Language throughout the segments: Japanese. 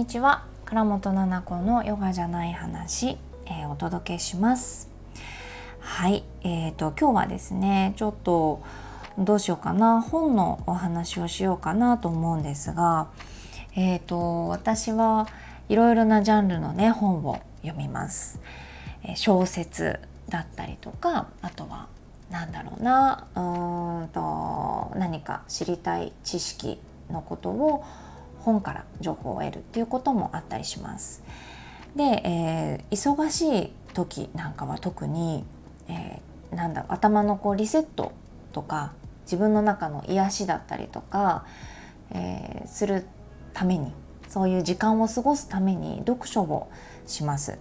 にちは。倉本々子のヨガじゃない話、えー、お届けします。はいえーと、今日はですねちょっとどうしようかな。本のお話をしようかなと思うんですがえーと私はいろいろなジャンルのね本を読みます、えー、小説だったりとかあとはなんだろうな。うんと何か知りたい知識のことを本から情報を得るっていうこともあったりします。で、えー、忙しい時なんかは特に、えー、なんだ頭のこうリセットとか自分の中の癒しだったりとか、えー、するためにそういう時間を過ごすために読書をします。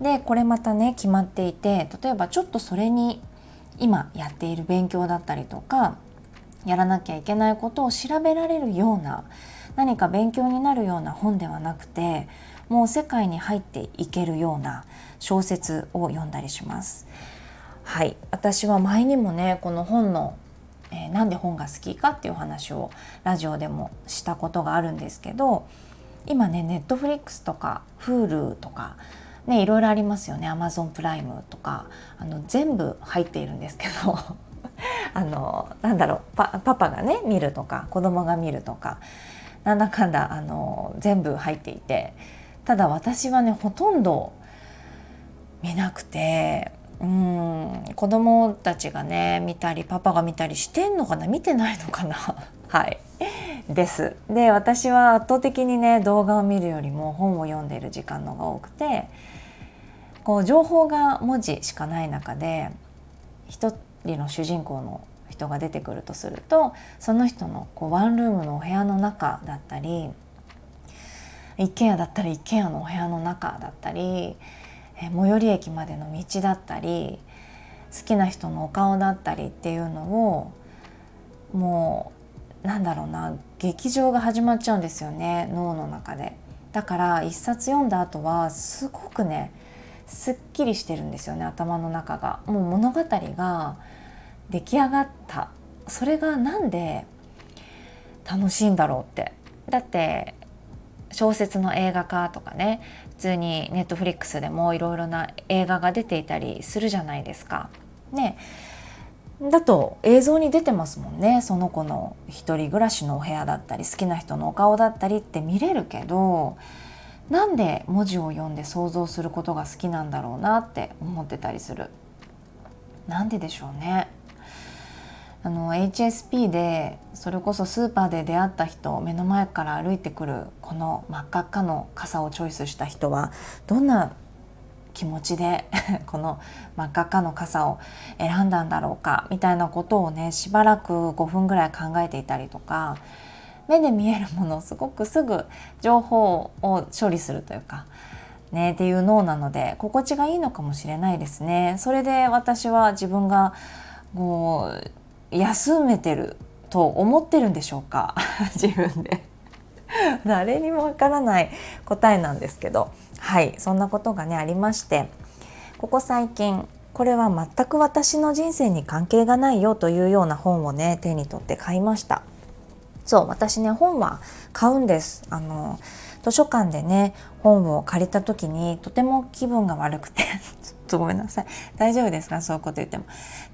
でこれまたね決まっていて例えばちょっとそれに今やっている勉強だったりとかやらなきゃいけないことを調べられるような何か勉強になるような本ではなくてもう世界に入っていけるような小説を読んだりします。はい私は前にもねこの本の、えー、なんで本が好きかっていう話をラジオでもしたことがあるんですけど今ねネットフリックスとか Hulu とかねいろいろありますよね Amazon プライムとかあの全部入っているんですけど あのなんだろうパパがね見るとか子供が見るとかなんだかんだあの全部入っていてただ私はねほとんど見なくてうん子供たちがね見たりパパが見たりしてんのかな見てないのかな はいです。で私は圧倒的にね動画を見るよりも本を読んでいる時間のが多くてこう情報が文字しかない中で一人の主人公の人が出てくるとするとその人のこうワンルームのお部屋の中だったり一軒家だったら一軒家のお部屋の中だったり最寄り駅までの道だったり好きな人のお顔だったりっていうのをもうなんだろうな劇場が始まっちゃうんですよね脳の中で。だから一冊読んだ後はすごくねすっきりしてるんですよね頭の中が。もう物語が出来上がったそれがなんで楽しいんだろうってだって小説の映画化とかね普通にネットフリックスでもいろいろな映画が出ていたりするじゃないですか。ねだと映像に出てますもんねその子の一人暮らしのお部屋だったり好きな人のお顔だったりって見れるけどなんで文字を読んで想像することが好きなんだろうなって思ってたりする。なんででしょうね。あの HSP でそれこそスーパーで出会った人目の前から歩いてくるこの真っ赤っかの傘をチョイスした人はどんな気持ちで この真っ赤っかの傘を選んだんだろうかみたいなことをねしばらく5分ぐらい考えていたりとか目で見えるものをすごくすぐ情報を処理するというかねっていう脳なので心地がいいのかもしれないですね。それで私は自分がこう休めてると思ってるんでしょうか？自分で。誰にもわからない答えなんですけど。はい。そんなことがねありまして。ここ最近これは全く私の人生に関係がないよというような本をね手に取って買いました。そう私ね本は買うんです。あの図書館でね本を借りた時にとても気分が悪くて ちょっとごめんなさい。大丈夫ですか？そういうこと言っても。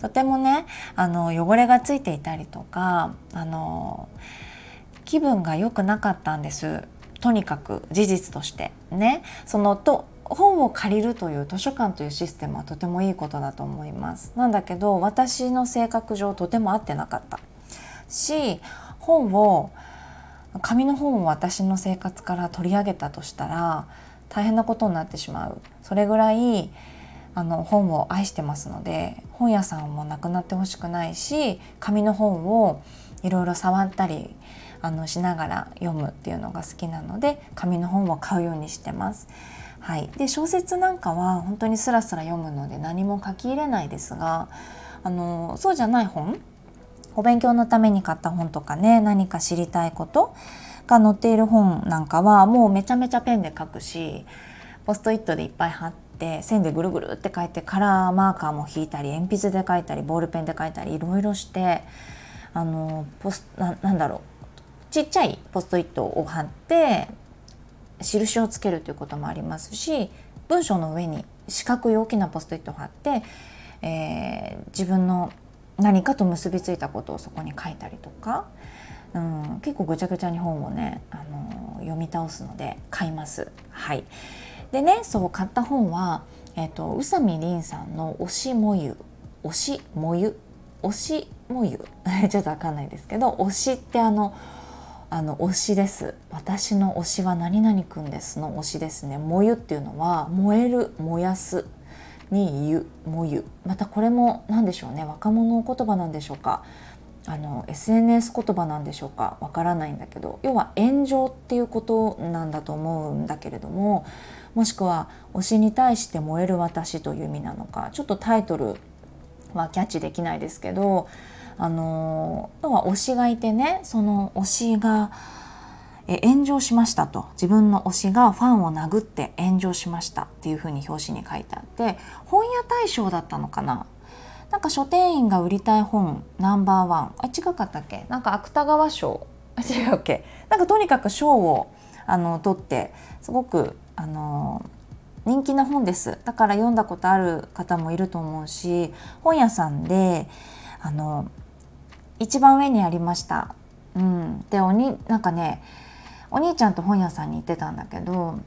とてもねあの汚れがついていたりとかあの気分が良くなかったんです。とにかく事実として。ね。そのと本を借りるという図書館というシステムはとてもいいことだと思います。なんだけど私の性格上とても合ってなかった。し本を紙の本を私の生活から取り上げたとしたら大変なことになってしまうそれぐらいあの本を愛してますので本屋さんもなくなってほしくないし紙の本をいろいろ触ったりあのしながら読むっていうのが好きなので紙の本を買うようにしてます。はい、で小説なんかは本当にスラスラ読むので何も書き入れないですがあのそうじゃない本お勉強のために買った本とかね何か知りたいことが載っている本なんかはもうめちゃめちゃペンで書くしポストイットでいっぱい貼って線でぐるぐるって書いてカラーマーカーも引いたり鉛筆で書いたりボールペンで書いたりいろいろしてあのポスななんだろうちっちゃいポストイットを貼って印をつけるということもありますし文章の上に四角い大きなポストイットを貼って、えー、自分の何かと結びついたことをそこに書いたりとか、うん、結構ぐちゃぐちゃに本をね、あの読み倒すので買います。はい、でねそう買った本は、えーと、宇佐美凛さんの「推しもゆ」「推しもゆ」「推しもゆ」ちょっとわかんないですけど「推し」ってあのあの推しです。私の推しは何々くんですの推しですね。燃ゆっていうのは燃える燃やす。にゆもゆまたこれも何でしょうね。若者言葉なんでしょうか。あの SNS 言葉なんでしょうか。わからないんだけど。要は炎上っていうことなんだと思うんだけれどももしくは推しに対して燃える私という意味なのか。ちょっとタイトルはキャッチできないですけどあの要は推しがいてねその推しがえ炎上しましたと。自分の推しがファンを殴って炎上しましたっていうふうに表紙に書いてあって本屋大賞だったのかな。なんか書店員が売りたい本ナンバーワン。あ違かったっけ？なんか芥川賞。違うっけ？なんかとにかく賞をあの取ってすごくあの人気な本です。だから読んだことある方もいると思うし本屋さんであの一番上にありました。うん、でおになんかねお兄ちゃんと本屋さんに行ってたんだけど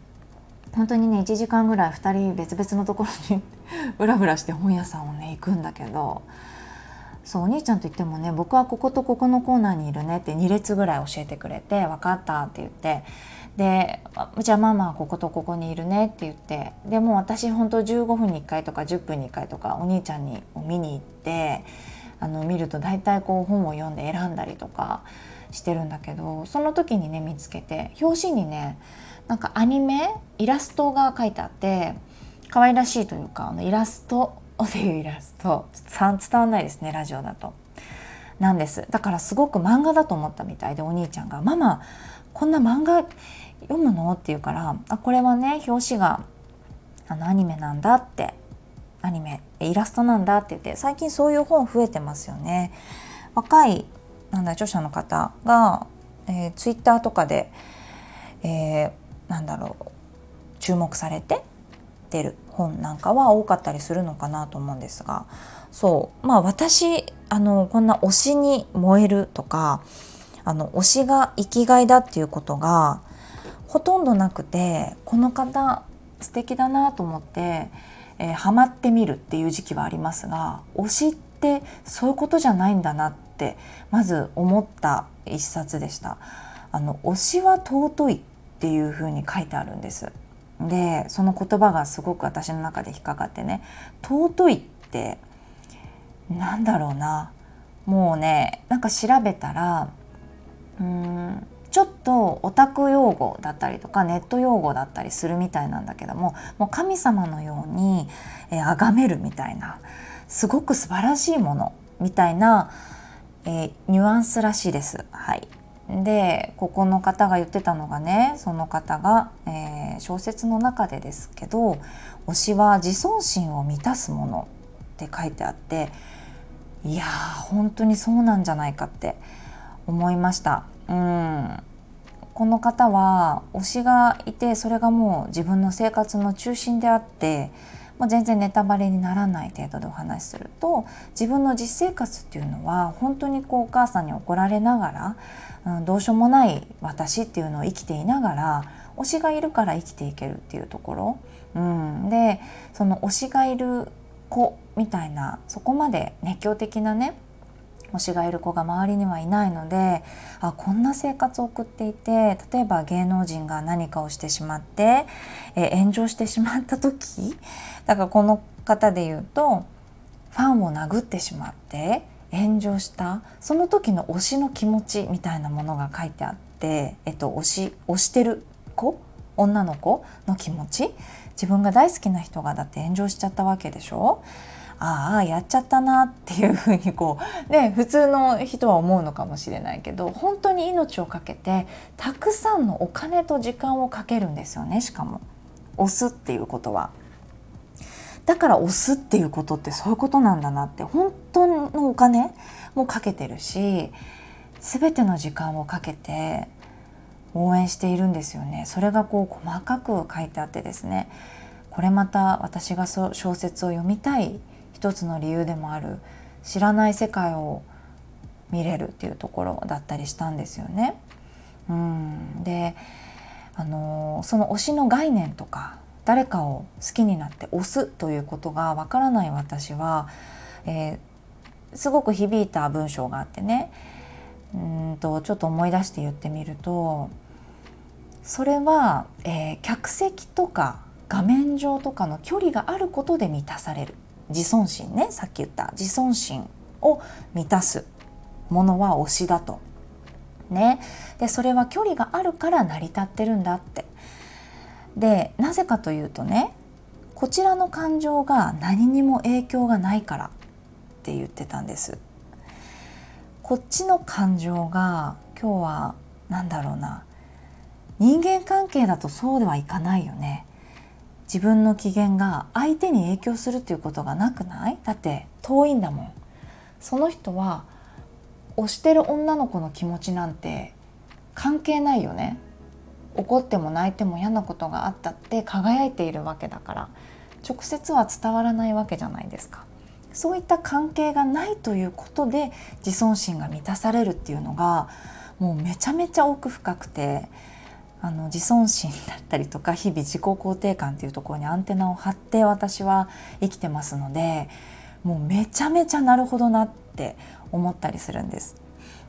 本当にね1時間ぐらい2人別々のところに ブラブラして本屋さんをね行くんだけどそうお兄ちゃんと言ってもね僕はこことここのコーナーにいるねって2列ぐらい教えてくれて分かったって言ってでじゃあママはこことここにいるねって言ってでも私本当15分に1回とか10分に1回とかお兄ちゃんに見に行ってあの見ると大体こう本を読んで選んだりとかしてるんだけどその時にね見つけて表紙にねなんかアニメイラストが書いてあって可愛らしいというかあのイラストっていうイラスト伝わんないですねラジオだと。なんですだからすごく漫画だと思ったみたいでお兄ちゃんが「ママこんな漫画読むの?」って言うから「あこれはね表紙があのアニメなんだ」ってアニメイラストなんだって言って最近そういう本増えてますよね。若いなんだ著者の方が、えー、ツイッターとかで、えー、なんだろう注目されて出る本なんかは多かったりするのかなと思うんですが。そう。まあ私あのこんな推しに燃えるとかあの推しが生きがいだっていうことがほとんどなくてこの方素敵だなと思ってえー、ハマってみるっていう時期はありますが推しってそういうことじゃないんだなってってまず思った一冊でした。あの推しは尊いっていう風に書いてあるんです。でその言葉がすごく私の中で引っかかってね尊いってなんだろうなもうねなんか調べたらうんちょっとオタク用語だったりとかネット用語だったりするみたいなんだけどももう神様のように崇、えめるみたいなすごく素晴らしいものみたいな、えー、ニュアンスらしいです。はい、でここの方が言ってたのがねその方が、えー、小説の中でですけど「推しは自尊心を満たすもの」って書いてあっていやー本当にそうなんじゃないかって思いました。うんこの方は推しがいてそれがもう自分の生活の中心であって、まあ、全然ネタバレにならない程度でお話しすると自分の実生活っていうのは本当にこうお母さんに怒られながら、うん、どうしようもない私っていうのを生きていながら推しがいるから生きていけるっていうところ、うん、でその推しがいる子みたいなそこまで熱狂的なね推しがいる子が周りにはいないのであこんな生活を送っていて例えば芸能人が何かをしてしまって、え炎上してしまった時だからこの方で言うとファンを殴ってしまって炎上したその時の推しの気持ちみたいなものが書いてあって、えっと、推し推してる子女の子の気持ち自分が大好きな人がだって炎上しちゃったわけでしょ？ああやっちゃったなっていうふうにこうね 普通の人は思うのかもしれないけど本当に命を懸けてたくさんのお金と時間をかけるんですよねしかも押すっていうことは。だから押すっていうことってそういうことなんだなって本当のお金もかけてるし全ての時間をかけて応援しているんですよねそれがこう細かく書いてあってですねこれまた私が小説を読みたい一つの理由でもある知らない世界を見れるっていうところだったりしたんですよね。うん。であのその推しの概念とか誰かを好きになって推すということがわからない私は、えー、すごく響いた文章があってね。うんとちょっと思い出して言ってみるとそれは、えー、客席とか画面上とかの距離があることで満たされる。自尊心ねさっき言った自尊心を満たすものは推しだと。ね、でそれは距離があるから成り立ってるんだって。でなぜかというとねこちらの感情が何にも影響がないからって言ってたんです。こっちの感情が今日は何だろうな人間関係だとそうではいかないよね。自分の機嫌が相手に影響するっていうことがなくない？だって遠いんだもん。その人は推してる女の子の気持ちなんて関係ないよね。怒っても泣いても嫌なことがあったって輝いているわけだから直接は伝わらないわけじゃないですか。そういった関係がないということで自尊心が満たされるっていうのがもうめちゃめちゃ奥深くてあの自尊心だったりとか日々自己肯定感っていうところにアンテナを張って私は生きてますのでもうめちゃめちゃなるほどなって思ったりするんです。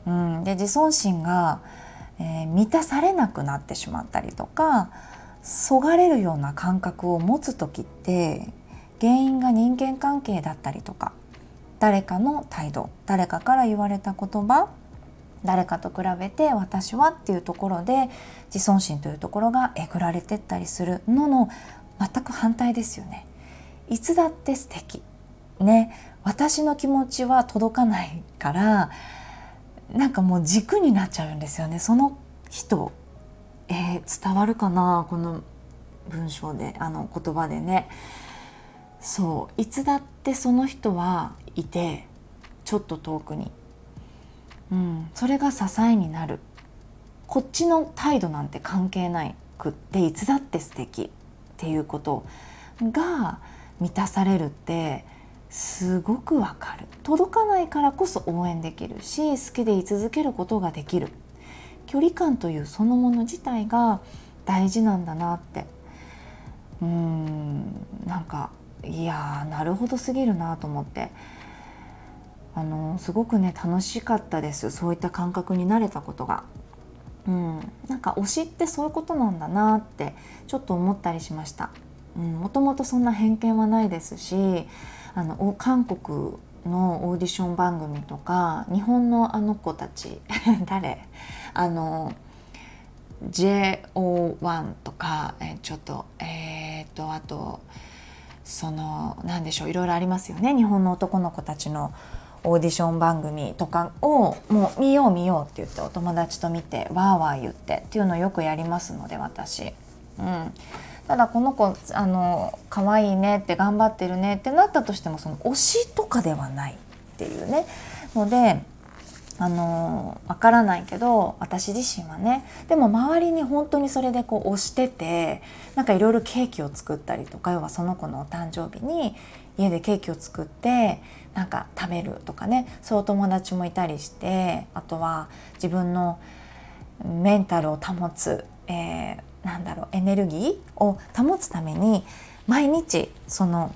うん、で自尊心が、えー、満たされなくなってしまったりとかそがれるような感覚を持つ時って原因が人間関係だったりとか誰かの態度誰かから言われた言葉誰かと比べて私はっていうところで自尊心というところがえぐられてったりするのの全く反対ですよね。いつだって素敵。ね。私の気持ちは届かないからなんかもう軸になっちゃうんですよね。その人、えー、伝わるかな？この文章で。あの言葉でね。そう。いつだってその人はいてちょっと遠くに、うん、それが支えになる。こっちの態度なんて関係ないくっていつだって素敵。っていうことが満たされるってすごくわかる。届かないからこそ応援できるし好きでい続けることができる。距離感というそのもの自体が大事なんだなって。うーん。なんかいやなるほどすぎるなと思って。あのすごくね楽しかったです。そういった感覚になれたことが。うん、なんか推しってそういうことなんだなってちょっと思ったりしました。もともとそんな偏見はないですしあの韓国のオーディション番組とか日本のあの子たち 誰？あの JO1 とか、えちょっとえー、っとあとその何でしょういろいろありますよね。日本の男の子たちのオーディション番組とかをもう見よう見ようって言ってお友達と見てわーわー言ってっていうのをよくやりますので私。うん、ただこの子あの可愛いねって頑張ってるねってなったとしてもその推しとかではないっていうね。のであのわからないけど私自身はね。でも周りに本当にそれでこう推しててなんかいろいろケーキを作ったりとか要はその子のお誕生日に家でケーキを作ってなんか食べるとかねそう友達もいたりしてあとは自分のメンタルを保つ、えー、なんだろうエネルギーを保つために毎日その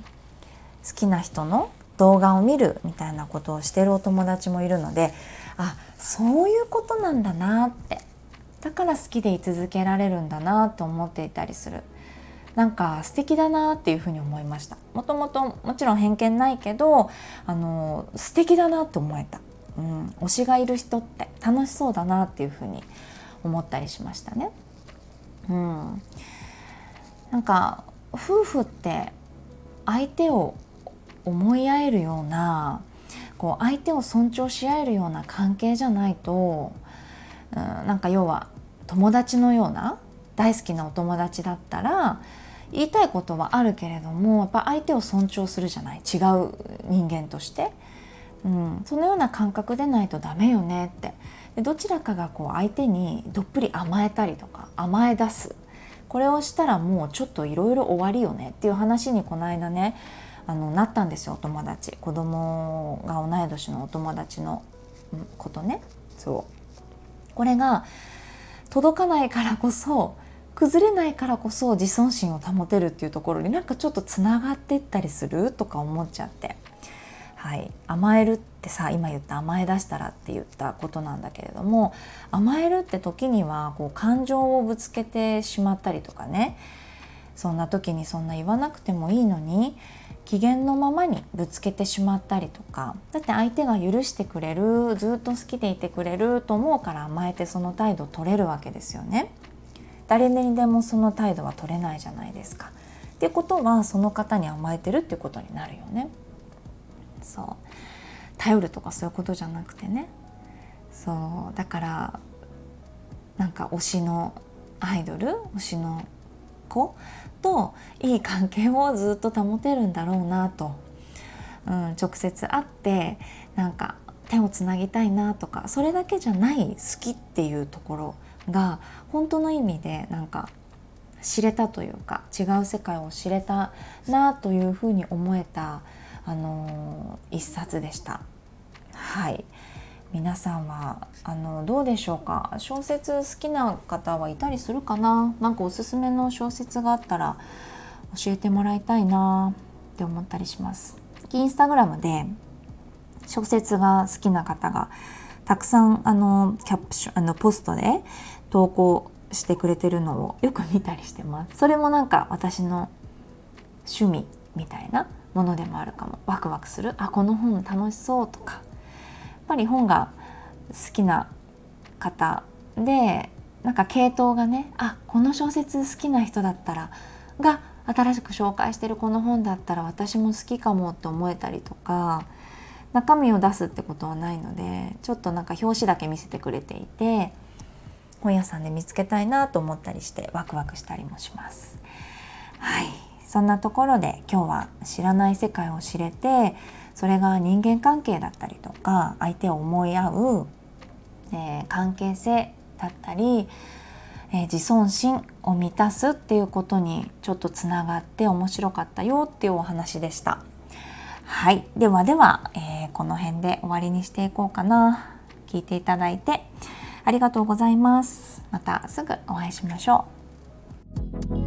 好きな人の動画を見るみたいなことをしてるお友達もいるのであそういうことなんだなって。だから好きでい続けられるんだなと思っていたりする。なんか素敵だなっていうふうに思いました。もともともちろん偏見ないけどあの素敵だなって思えた、うん、推しがいる人って楽しそうだなっていうふうに思ったりしましたね。うん、なんか夫婦って相手を思い合えるようなこう相手を尊重し合えるような関係じゃないと、うん、なんか要は友達のような大好きなお友達だったら言いたいことはあるけれどもやっぱ相手を尊重するじゃない違う人間として。うん、そのような感覚でないとダメよねって。でどちらかがこう相手にどっぷり甘えたりとか甘え出す。これをしたらもうちょっといろいろ終わりよねっていう話にこの間ねあのなったんですよお友達。子供が同い年のお友達のことね。そう。これが届かないからこそ崩れないからこそ自尊心を保てるっていうところになんかちょっとつながっていったりするとか思っちゃって。はい、甘えるってさ今言った甘え出したらって言ったことなんだけれども甘えるって時にはこう感情をぶつけてしまったりとかね。そんな時にそんな言わなくてもいいのに機嫌のままにぶつけてしまったりとか。だって相手が許してくれるずっと好きでいてくれると思うから甘えてその態度取れるわけですよね。誰にでもその態度は取れないじゃないですか。ってことはその方に甘えてるってことになるよね。そう頼るとかそういうことじゃなくてねそうだからなんか推しのアイドル推しの子といい関係をずっと保てるんだろうなと、うん、直接会ってなんか手をつなぎたいなとかそれだけじゃない好きっていうところが本当の意味でなんか知れたというか違う世界を知れたなというふうに思えたあの一冊でした。はい。皆さんはあのどうでしょうか？小説好きな方はいたりするかな？なんかおすすめの小説があったら教えてもらいたいなって思ったりします。インスタグラムで小説が好きな方がたくさんあのキャプションあのポストで投稿してくれてるのをよく見たりしてます。それもなんか私の趣味みたいなものでもあるかも。ワクワクする。あこの本楽しそうとか。やっぱり本が好きな方でなんか系統がねあこの小説好きな人だったらが新しく紹介してるこの本だったら私も好きかもって思えたりとか中身を出すってことはないのでちょっとなんか表紙だけ見せてくれていて本屋さんで見つけたいなと思ったりしてワクワクしたりもします。はいそんなところで今日は知らない世界を知れてそれが人間関係だったりとか相手を思い合う、えー、関係性だったり、えー、自尊心を満たすっていうことにちょっとつながって面白かったよっていうお話でした。はい、ではでは、えー、この辺で終わりにしていこうかな。聞いていただいてありがとうございます。またすぐお会いしましょう。